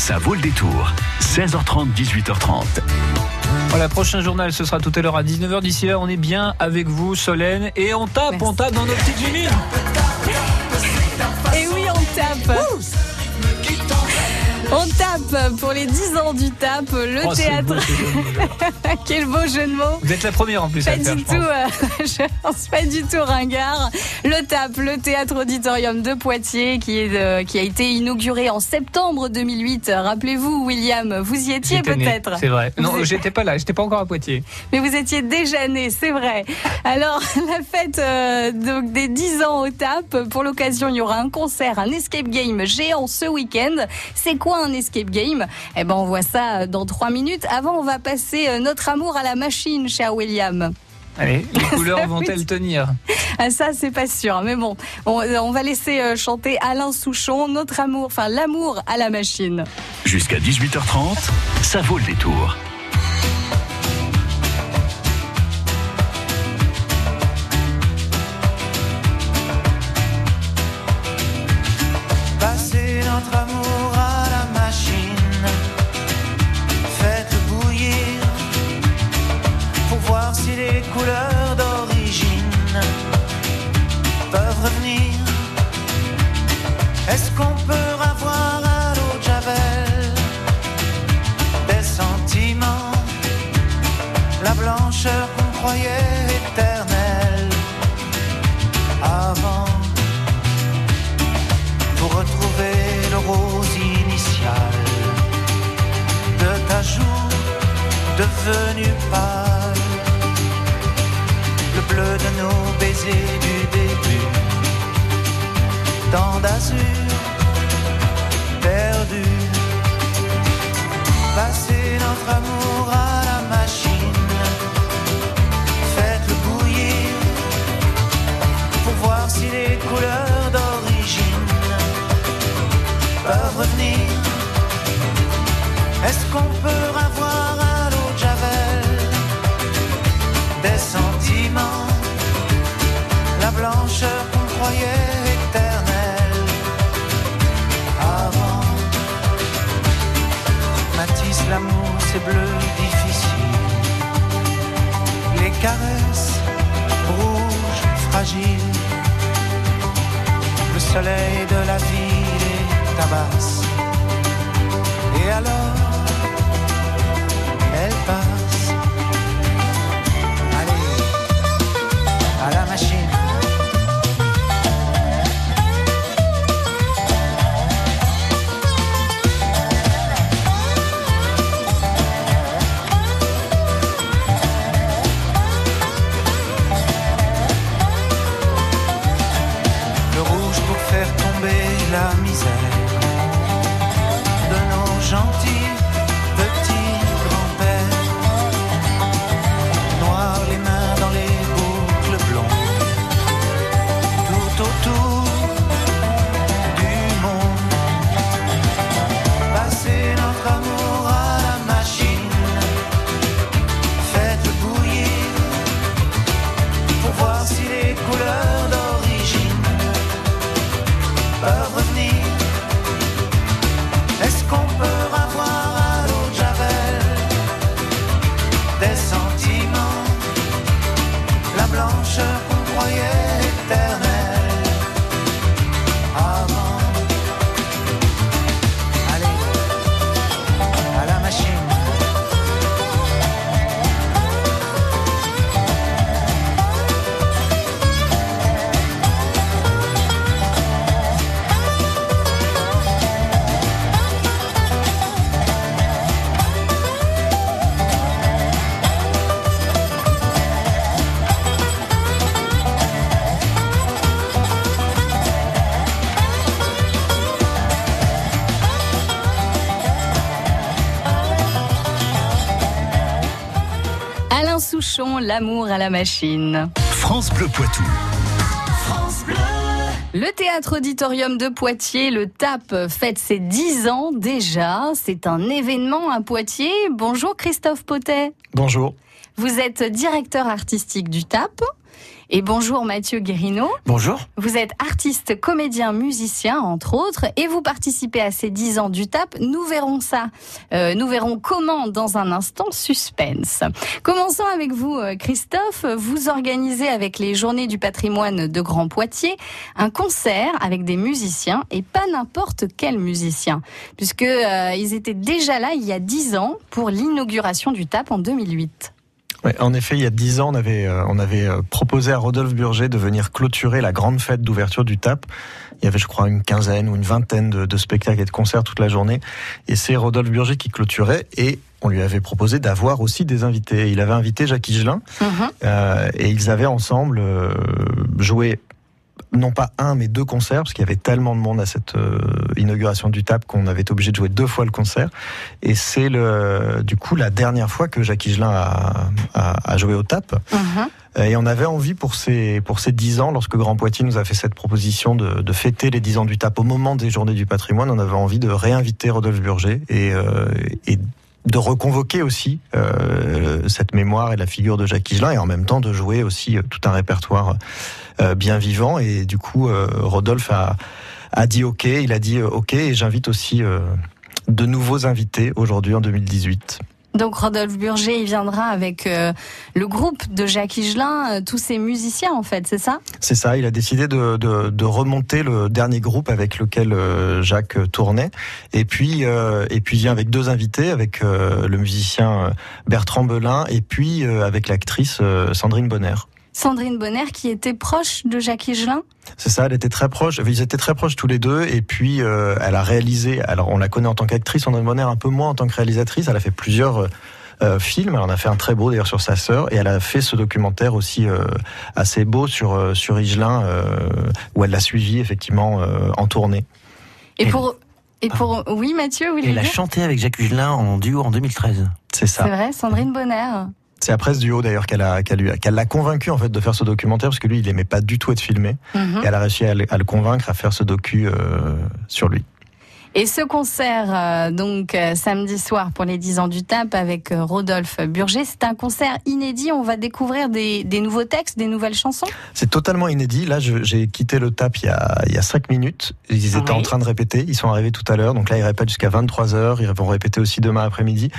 Ça vaut le détour. 16h30, 18h30. Voilà, prochain journal, ce sera tout à l'heure à 19h. D'ici là, on est bien avec vous, Solène. Et on tape, Merci. on tape dans nos petites humides. Pour les 10 ans du TAP, le Oh, théâtre. beau. Quel beau jeu de mots. Vous êtes la première en plus à Pas le faire, du je tout, pense. euh, je pense pas du tout ringard. Le TAP, le théâtre auditorium de Poitiers, qui, est, euh, qui a été inauguré en septembre 2008. Rappelez-vous, William, vous y étiez peut-être. C'est vrai. Non, Vous- j'étais pas là, j'étais pas encore à Poitiers. Mais vous étiez déjà né, c'est vrai. Alors, la fête euh, donc des 10 ans au TAP, pour l'occasion, il y aura un concert, un escape game géant ce week-end. C'est quoi un escape game Eh ben, on voit ça dans 3 minutes. Avant, on va passer euh, notre amour à la machine, cher William. Allez, les couleurs vont-elles tenir Ah, ça, c'est pas sûr. Mais bon, on, on va laisser euh, chanter Alain Souchon, notre amour, enfin l'amour à la machine. Jusqu'à 18h30, ça vaut le détour. L'amour à la machine. France Bleu Poitou. Le théâtre auditorium de Poitiers, le TAP, fête ses 10 ans déjà. C'est un événement à Poitiers. Bonjour Christophe Potet. Bonjour. Vous êtes directeur artistique du TAP. Et bonjour Mathieu Guérino. Bonjour. Vous êtes artiste, comédien, musicien, entre autres, et vous participez à ces 10 ans du TAP. Nous verrons ça. Euh, nous verrons comment dans un instant. Suspense. Commençons avec vous, euh, Christophe. Vous organisez avec les Journées du patrimoine de Grand Poitiers un concert avec des musiciens et pas n'importe quel musicien, puisque euh, ils étaient déjà là il y a 10 ans pour l'inauguration du TAP en 2008. En effet, il y a dix ans, on avait, euh, on avait euh, proposé à Rodolphe Burger de venir clôturer la grande fête d'ouverture du TAP. Il y avait, je crois, une quinzaine ou une vingtaine de, de spectacles et de concerts toute la journée. Et c'est Rodolphe Burger qui clôturait. Et on lui avait proposé d'avoir aussi des invités. Il avait invité Jacques Higelin. Mhm. euh, et ils avaient ensemble euh, joué non pas un mais deux concerts parce qu'il y avait tellement de monde à cette euh, inauguration du TAP qu'on avait été obligé de jouer deux fois le concert et c'est le du coup la dernière fois que Jacques Higelin a, a, a joué au TAP. Euh, et on avait envie pour ces pour ces dix ans lorsque Grand Poitiers nous a fait cette proposition de, de fêter les dix ans du TAP au moment des Journées du Patrimoine on avait envie de réinviter Rodolphe Burger et, euh, et de reconvoquer aussi euh, cette mémoire et la figure de Jacques Higelin et en même temps de jouer aussi euh, tout un répertoire euh, bien vivant. Et du coup Rodolphe a, a dit ok il a dit ok et j'invite aussi de nouveaux invités aujourd'hui en 2018 Donc Rodolphe Burger, il viendra avec euh, le groupe de Jacques Higelin, euh, tous ces musiciens en fait, c'est ça? C'est ça, il a décidé de, de, de remonter le dernier groupe avec lequel euh, Jacques euh, tournait. Et puis, euh, et puis vient avec deux invités, avec euh, le musicien Bertrand Belin et puis avec l'actrice Sandrine Bonner. Sandrine Bonner qui était proche de Jacques Higelin. C'est ça, elle était très proche. Ils étaient très proches tous les deux. Et puis, euh, elle a réalisé. Alors, on la connaît en tant qu'actrice, Sandrine Bonner un peu moins en tant que réalisatrice. Elle a fait plusieurs. euh, films, elle en a fait un très beau d'ailleurs sur sa sœur et elle a fait ce documentaire aussi euh, assez beau sur euh, sur Higelin euh, où elle l'a suivi effectivement euh, en tournée. Et, Et- pour et pour oui Mathieu, voulez il a chanté avec Jacques Higelin en duo en 2013. C'est C'est ça. vrai, Sandrine Bonner. C'est après ce duo d'ailleurs qu'elle a l'a convaincu en fait de faire ce documentaire parce que lui il aimait pas du tout être filmé Mhm. et elle a réussi à le, à le convaincre à faire ce docu euh, sur lui. Et ce concert, euh, donc euh, samedi soir pour les 10 ans du TAP avec euh, Rodolphe Burger, c'est un concert inédit. On va découvrir des, des nouveaux textes, des nouvelles chansons? C'est totalement inédit. Là, j'ai quitté le TAP il y a, il y a cinq minutes. Ils étaient Oui. en train de répéter. Ils sont arrivés tout à l'heure. Donc là, ils répètent jusqu'à 23 heures. Ils vont répéter aussi demain après-midi.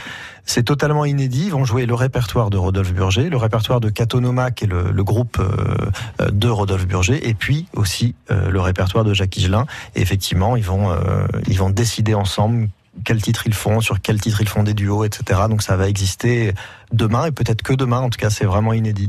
C'est totalement inédit. Ils vont jouer le répertoire de Rodolphe Burger, le répertoire de Catonoma, qui est le, groupe euh, de Rodolphe Burger, et puis aussi euh, le répertoire de Jacques Higelin. Effectivement, ils vont, euh, ils vont décider ensemble quel titre ils font, sur quel titre ils font des duos, etc. Donc ça va exister demain et peut-être que demain. En tout cas, c'est vraiment inédit.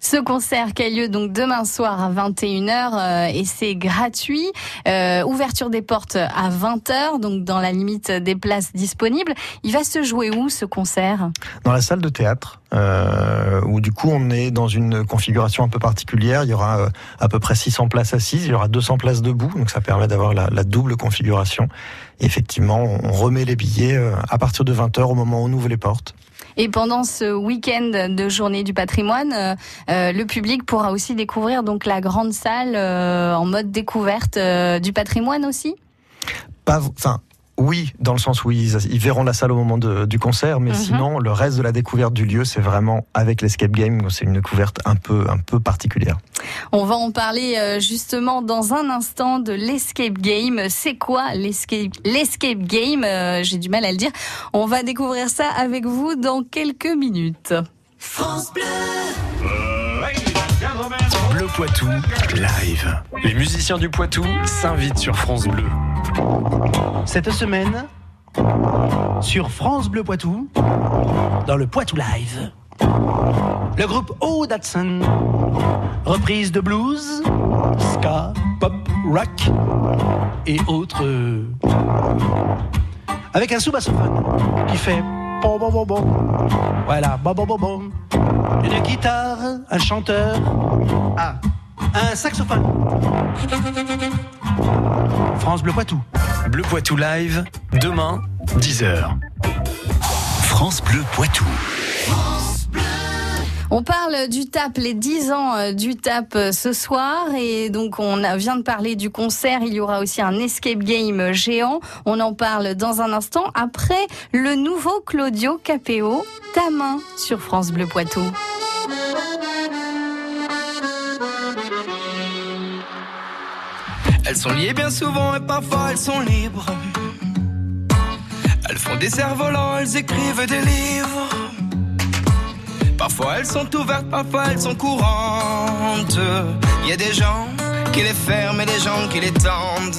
Ce concert qui a lieu donc demain soir à 21h euh, et c'est gratuit. Euh, ouverture des portes à 20h, donc dans la limite des places disponibles. Il va se jouer où ce concert? Dans la salle de théâtre, euh, où du coup on est dans une configuration un peu particulière. Il y aura euh, à peu près 600 places assises, il y aura 200 places debout, donc ça permet d'avoir la, double configuration. Effectivement, on remet les billets euh, à partir de 20h au moment où on ouvre les portes. Et pendant ce week-end de journée du patrimoine, euh, euh, le public pourra aussi découvrir donc la grande salle euh, en mode découverte du patrimoine aussi? Oui, dans le sens où ils, ils verront la salle au moment de- du concert, mais Mhm. sinon le reste de la découverte du lieu, c'est vraiment avec l'escape game. C'est une découverte un peu, un peu particulière. On va en parler euh, justement dans un instant de l'escape game. C'est quoi l'escape l'escape game Euh, J'ai du mal à le dire. On va découvrir ça avec vous dans quelques minutes. Bleu Poitou, live. Les musiciens du Poitou s'invitent sur France Bleu. Cette semaine, sur France Bleu Poitou, dans le Poitou Live, le groupe O Datsun, reprise de blues, ska, pop, rock et autres. euh, Avec un sous-bassophone qui fait bon bon bon bon. Voilà, bon bon bon bon. Une guitare, un chanteur, ah, un saxophone. France Bleu Poitou. Bleu Poitou live, demain, 10h. France Bleu Poitou. On parle du TAP, les 10 ans euh, du TAP euh, ce soir. Et donc, on vient de parler du concert. Il y aura aussi un escape game géant. On en parle dans un instant après le nouveau Claudio Capéo, Ta main sur France Bleu Poitou. Elles sont liées bien souvent et parfois elles sont libres. Elles font des cerfs-volants, elles écrivent des livres. Parfois elles sont ouvertes, parfois elles sont courantes. Y a des gens qui les ferment et des gens qui les tendent.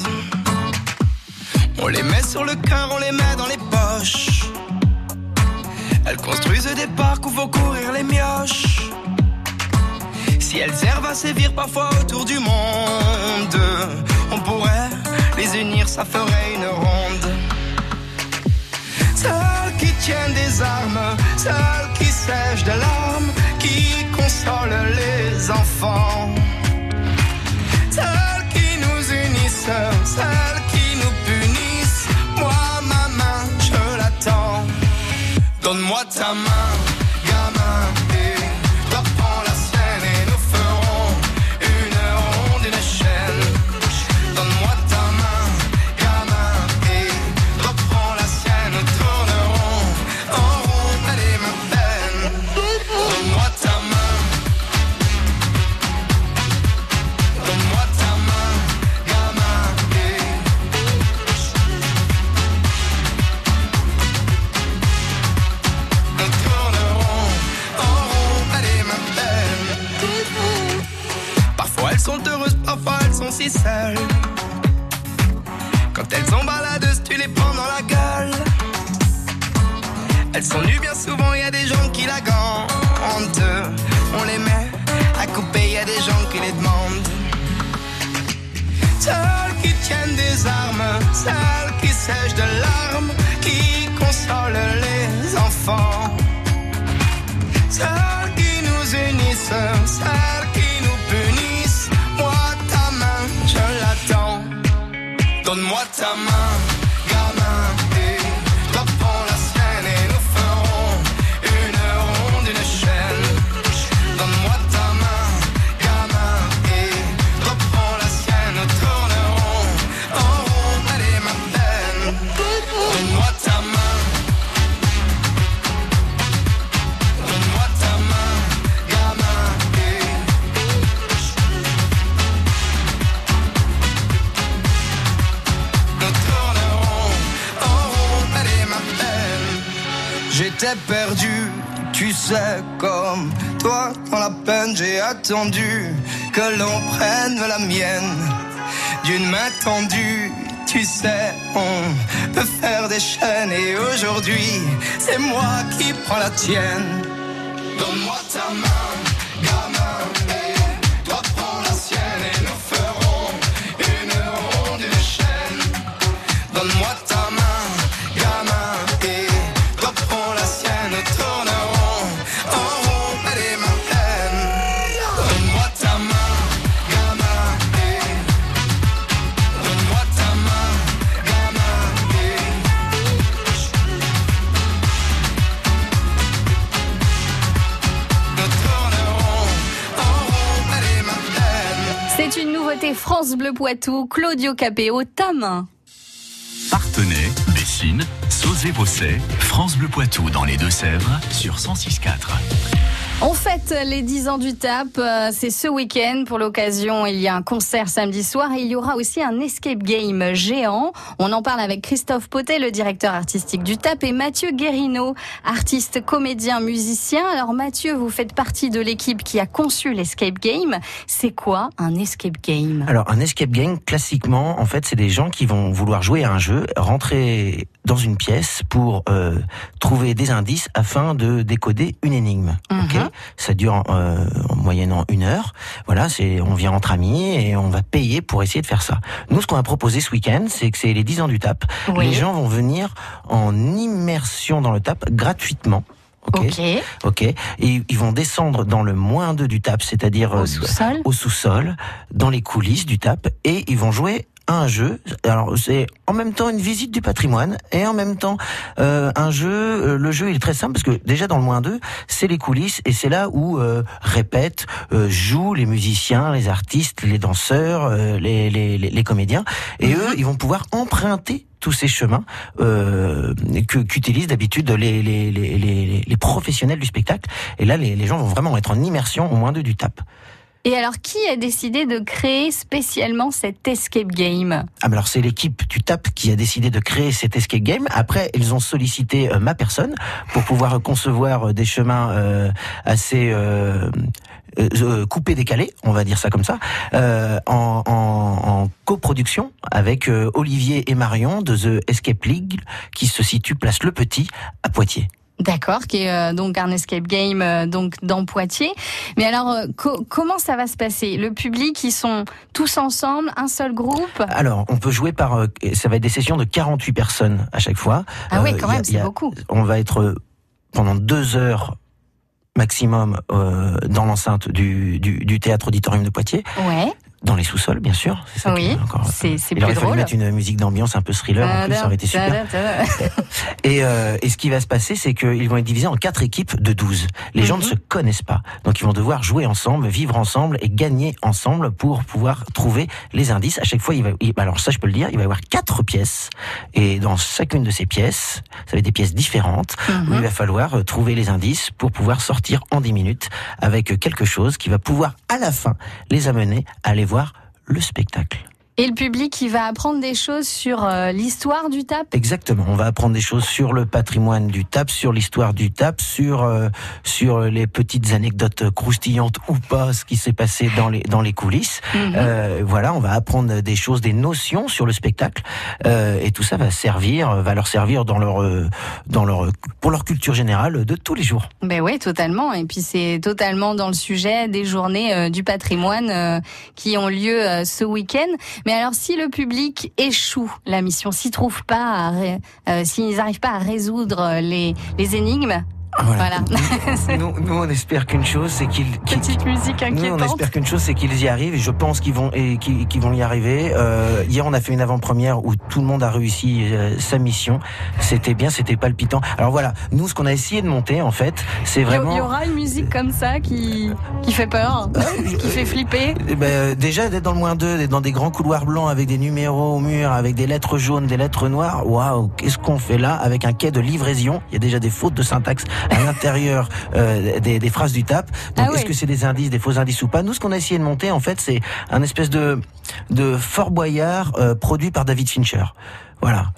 On les met sur le cœur, on les met dans les poches. Elles construisent des parcs où vont courir les mioches. Si elles servent à sévir parfois autour du monde, on pourrait les unir, ça ferait une ronde. Celles qui tiennent des armes, celles qui de larmes, qui consolent les enfants. Celles qui nous unissent, celles qui nous punissent. Moi, ma main, je l'attends. Donne-moi ta main, unissent, celles qui nous punissent. Moi, ta main, je l'attends. Donne-moi ta main, J'étais perdu, tu sais, comme toi dans la peine, j'ai attendu que l'on prenne la mienne d'une main tendue. Tu sais, on peut faire des chaînes et aujourd'hui, c'est moi qui prends la tienne. Donne-moi ta main, France Bleu Poitou, Claudio Capéo, ta main. Partenay, Bessines, Sauzé-Vaucet, France Bleu Poitou dans les Deux-Sèvres sur 106.4. On fête les 10 ans du TAP, euh, c'est ce week-end. Pour l'occasion, il y a un concert samedi soir et il y aura aussi un escape game géant. On en parle avec Christophe Potet, le directeur artistique du TAP, et Mathieu Guérino, artiste, comédien, musicien. Alors Mathieu, vous faites partie de l'équipe qui a conçu l'escape game. C'est quoi un escape game? Alors, un escape game, classiquement, en fait, c'est des gens qui vont vouloir jouer à un jeu, rentrer dans une pièce pour euh, trouver des indices afin de décoder une énigme. Ok? Mhm. Ça dure euh, en moyennant une heure. Voilà, c'est on vient entre amis et on va payer pour essayer de faire ça. Nous, ce qu'on a proposé ce week-end, c'est que c'est les 10 ans du TAP. Oui. Les gens vont venir en immersion dans le TAP gratuitement. Ok. Ok. Ok. Et ils vont descendre dans le moins 2 du TAP, c'est-à-dire Au euh, sous-sol sous-sol, dans les coulisses du TAP, et ils vont jouer un jeu. Alors c'est en même temps une visite du patrimoine et en même temps euh, un jeu. euh, le jeu il est très simple parce que déjà dans le moins 2, c'est les coulisses et c'est là où euh, répètent, euh, jouent les musiciens, les artistes, les danseurs, euh, les, les, les, les comédiens. Et eux, ils vont pouvoir emprunter tous ces chemins euh, que qu'utilisent d'habitude les, les, les, les, les professionnels du spectacle. Et là, les, les gens vont vraiment être en immersion au moins 2 du TAP. Et alors, qui a décidé de créer spécialement cet escape game? Ah, alors c'est l'équipe du TAP qui a décidé de créer cet escape game. Après, ils ont sollicité euh, ma personne pour pouvoir concevoir euh, des chemins euh, assez euh, coupés, décalés, on va dire ça comme ça, en, en, en coproduction avec Olivier et Marion de The Escape League qui se situe place Le Petit à Poitiers. D'accord, qui est euh, donc un escape game euh, donc dans Poitiers. Mais alors, euh, co- comment ça va se passer? Le public, ils sont tous ensemble, un seul groupe? Alors, on peut jouer par, euh, ça va être des sessions de 48 personnes à chaque fois. Ah oui, Euh, quand même, c'est beaucoup. On va être pendant deux heures maximum euh, dans l'enceinte du, du, du théâtre auditorium de Poitiers, Ouais. Dans les sous-sols bien sûr. C'est ça Oui, encore. c'est c'est Il plus aurait fallu drôle. mettre une musique d'ambiance un peu thriller en plus, ça aurait été super. Et, euh, et ce qui va se passer, c'est qu'ils vont être divisés en quatre équipes de 12. Les gens ne Mhm. se connaissent pas. Donc ils vont devoir jouer ensemble, vivre ensemble et gagner ensemble pour pouvoir trouver les indices. À chaque fois, il va, il- alors ça je peux le dire, il va y avoir quatre pièces. Et dans chacune de ces pièces, ça va être des pièces différentes, où il va falloir euh, trouver les indices pour pouvoir sortir en 10 minutes avec euh, quelque chose qui va pouvoir à la fin les amener à aller voir le spectacle. Et le public, il va apprendre des choses sur euh, l'histoire du tap Exactement. On va apprendre des choses sur le patrimoine du TAP, sur l'histoire du TAP, sur euh, sur les petites anecdotes croustillantes ou pas, ce qui s'est passé dans les dans les coulisses. Mhm. Euh, voilà, on va apprendre des choses, des notions sur le spectacle, euh, et tout ça va servir, va leur servir dans leur euh, dans leur pour leur culture générale de tous les jours. Ben oui, totalement. Et puis c'est totalement dans le sujet des journées du patrimoine qui ont lieu ce week-end. Mais alors, si le public échoue la mission, s'ils trouvent pas, euh, s'ils n'arrivent pas à résoudre euh, les énigmes, voilà. nous, nous, on espère qu'une chose, c'est qu'ils qu'ils- Petite musique Nous, on espère qu'une chose, c'est qu'ils y arrivent, et je pense qu'ils vont et qu'ils vont y arriver. Euh, hier, on a fait une avant-première où tout le monde a réussi euh, sa mission. C'était bien, c'était palpitant. Alors voilà, nous, ce qu'on a essayé de monter, en fait, c'est vraiment. Il y aura une musique comme ça qui, qui fait peur, qui fait flipper. Eh ben, euh, déjà d'être dans le moins 2, d'être dans des grands couloirs blancs avec des numéros au mur, avec des lettres jaunes, des lettres noires. Waouh, qu'est-ce qu'on fait là avec un quai de livraison? Il y a déjà des fautes de syntaxe à l'intérieur euh, des, des phrases du TAP. Donc Ah est-ce oui. que c'est des indices, des faux indices ou pas? Nous, ce qu'on a essayé de monter, en fait, c'est un espèce de de Fort Boyard euh, produit par David Fincher. Voilà.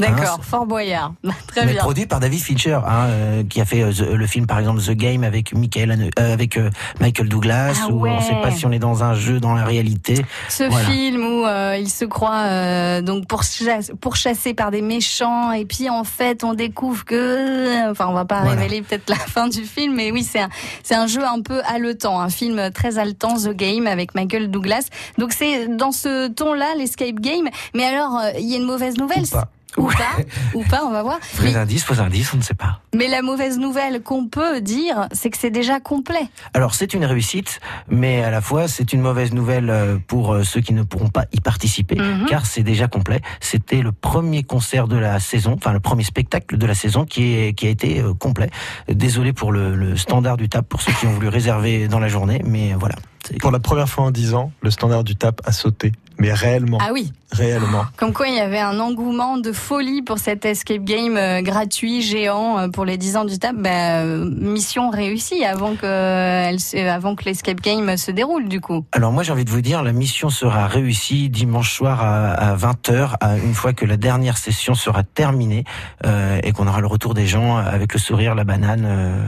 D'accord, Hein, Fort Boyard. Très mais bien. produit par David Fincher, hein, euh, qui a fait euh, The- le film par exemple The Game avec Michael, euh, avec euh, Michael Douglas, Ah où on ne sait pas si on est dans un jeu, dans la réalité. Ce Voilà. film où euh, il se croit euh, donc pourchassé, pourchassé par des méchants et puis en fait on découvre que enfin on va pas Voilà. révéler peut-être la fin du film mais oui c'est un c'est un jeu un peu haletant un film très haletant The Game avec Michael Douglas donc c'est dans ce ton là l'escape game mais alors il y a une mauvaise nouvelle Ou pas. Ou pas ou pas on va voir Vrais mais, indices, faux indices, on ne sait pas. mais la mauvaise nouvelle qu'on peut dire c'est que c'est déjà complet Alors c'est une réussite, mais à la fois c'est une mauvaise nouvelle euh, pour euh, ceux qui ne pourront pas y participer, Mhm. car c'est déjà complet. C'était le premier concert de la saison, enfin le premier spectacle de la saison qui, est, qui a été euh, complet. Désolé pour le, le standard du TAP, pour ceux qui ont voulu réserver dans la journée, mais voilà. C'est- Pour la première fois en 10 ans, le standard du TAP a sauté. Mais réellement, ah oui réellement. Comme quoi, il y avait un engouement de folie pour cet escape game euh, gratuit, géant, euh, pour les 10 ans du TAP. Bah, euh, mission réussie avant que, elle se- avant que l'escape game se déroule, du coup. Alors moi j'ai envie de vous dire, la mission sera réussie dimanche soir à, à 20h, une fois que la dernière session sera terminée euh, et qu'on aura le retour des gens avec le sourire, la banane. euh,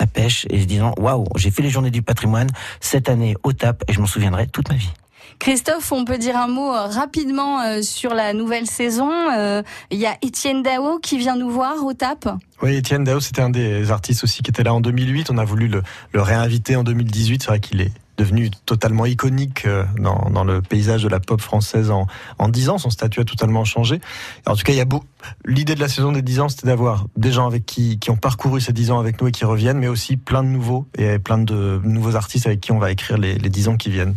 la pêche et se disant waouh j'ai fait les journées du patrimoine cette année au TAP et je m'en souviendrai toute ma vie. Christophe, on peut dire un mot euh, rapidement euh, sur la nouvelle saison. Euh, Il y a Étienne Dao qui vient nous voir au TAP. Oui, Étienne Dao, c'était un des artistes aussi qui était là en 2008. On a voulu le, réinviter en 2018. C'est vrai qu'il est devenu totalement iconique euh, dans, le paysage de la pop française en, en 10 ans. Son statut a totalement changé. En tout cas, il y a l'idée de la saison des 10 ans, c'était d'avoir des gens avec qui, qui ont parcouru ces 10 ans avec nous et qui reviennent, mais aussi plein de nouveaux et plein de nouveaux artistes avec qui on va écrire les, les 10 ans qui viennent.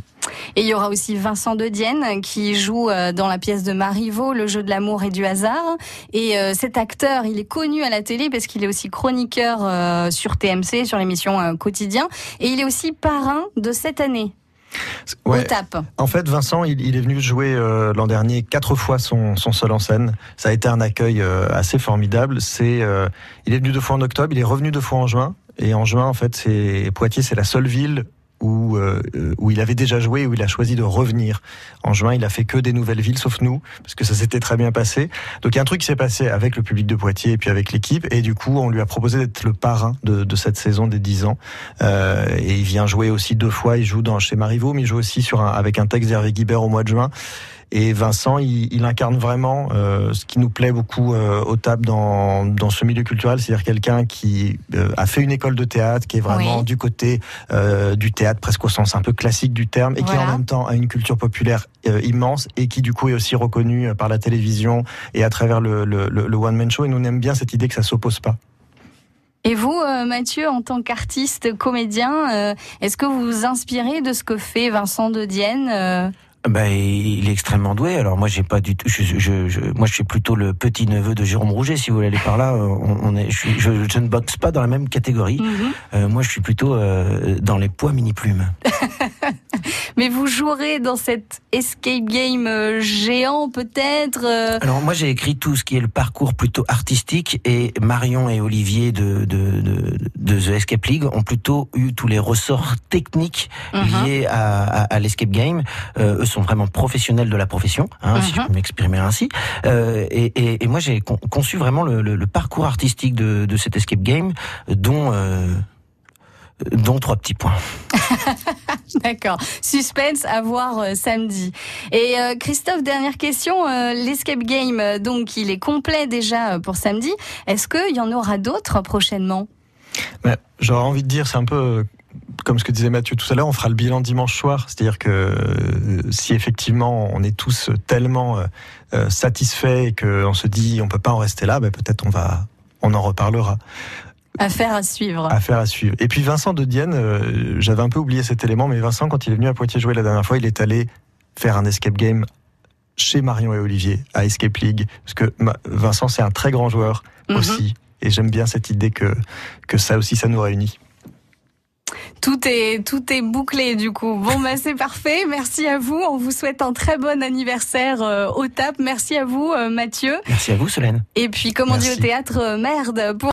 Et il y aura aussi Vincent De Dienne qui joue euh, dans la pièce de Marivaux, Le jeu de l'amour et du hasard. Et euh, cet acteur, il est connu à la télé parce qu'il est aussi chroniqueur euh, sur TMC, sur l'émission Quotidien. Et il est aussi parrain de cette année Ouais. En fait, Vincent, il, il est venu jouer euh, l'an dernier quatre fois son, son seul en scène. Ça a été un accueil euh, assez formidable. C'est, euh, il est venu deux fois en octobre, il est revenu deux fois en juin. Et en juin, en fait, c'est Poitiers, c'est la seule ville où, euh, où il avait déjà joué, où il a choisi de revenir. En juin, il a fait que des nouvelles villes, sauf nous, parce que ça s'était très bien passé. Donc il y a un truc qui s'est passé avec le public de Poitiers et puis avec l'équipe, et du coup, on lui a proposé d'être le parrain de, cette saison des 10 ans. Euh, et il vient jouer aussi deux fois, il joue dans, chez Marivaux, mais il joue aussi avec un texte d'Hervé Guibert au mois de juin. Et Vincent, il, il incarne vraiment euh, ce qui nous plaît beaucoup euh, au TAP dans, dans ce milieu culturel, c'est-à-dire quelqu'un qui euh, a fait une école de théâtre, qui est vraiment Oui. du côté euh, du théâtre, presque au sens un peu classique du terme, et qui en même temps a une culture populaire immense et qui du coup est aussi reconnu par la télévision et à travers le, le, le, le one-man show. Et nous on aime bien cette idée que ça s'oppose pas. Et vous, Mathieu, en tant qu'artiste, comédien, est-ce que vous vous inspirez de ce que fait Vincent de Dienne euh, Ben, il est extrêmement doué. Alors moi, j'ai pas du tout. Je, je, je- moi, je suis plutôt le petit neveu de Jérôme Rouget. Si vous voulez aller par là, on, on est. Je, suis- je, je ne boxe pas dans la même catégorie. mhm. Euh, moi, je suis plutôt euh, dans les poids mini plumes. Mais vous jouerez dans cet escape game euh, géant, peut-être euh, Alors moi, j'ai écrit tout ce qui est le parcours plutôt artistique et Marion et Olivier de de, de, de The Escape League ont plutôt eu tous les ressorts techniques Mhm. liés à, à, à l'escape game. Euh, eux sont vraiment professionnels de la profession, hein, si je Mhm. peux m'exprimer ainsi. Euh, et, et, et moi, j'ai con- conçu vraiment le, le, le parcours artistique de, de cet escape game, dont euh, dont trois petits points. D'accord. Suspense à voir euh, samedi. Et euh, Christophe, dernière question. euh, L'escape game, donc, il est complet déjà euh, pour samedi. Est-ce qu'il y en aura d'autres prochainement? Mais J'aurais envie de dire, c'est un peu comme ce que disait Mathieu tout à l'heure, on fera le bilan dimanche soir. C'est-à-dire que euh, si effectivement on est tous tellement satisfaits et qu'on se dit on peut pas en rester là, ben peut-être on va, on en reparlera. Affaire à suivre. Affaire à suivre. Et puis Vincent de Dienne, euh, j'avais un peu oublié cet élément, mais Vincent, quand il est venu à Poitiers jouer la dernière fois, il est allé faire un escape game chez Marion et Olivier à Escape League, parce que Ma- Vincent c'est un très grand joueur Mhm. aussi, et j'aime bien cette idée que que ça aussi ça nous réunit. Tout est tout est bouclé du coup. Bon bah c'est parfait. Merci à vous. On vous souhaite un très bon anniversaire euh, au TAP. Merci à vous euh, Mathieu. Merci à vous, Solène. Et puis comme on dit au théâtre, euh, merde pour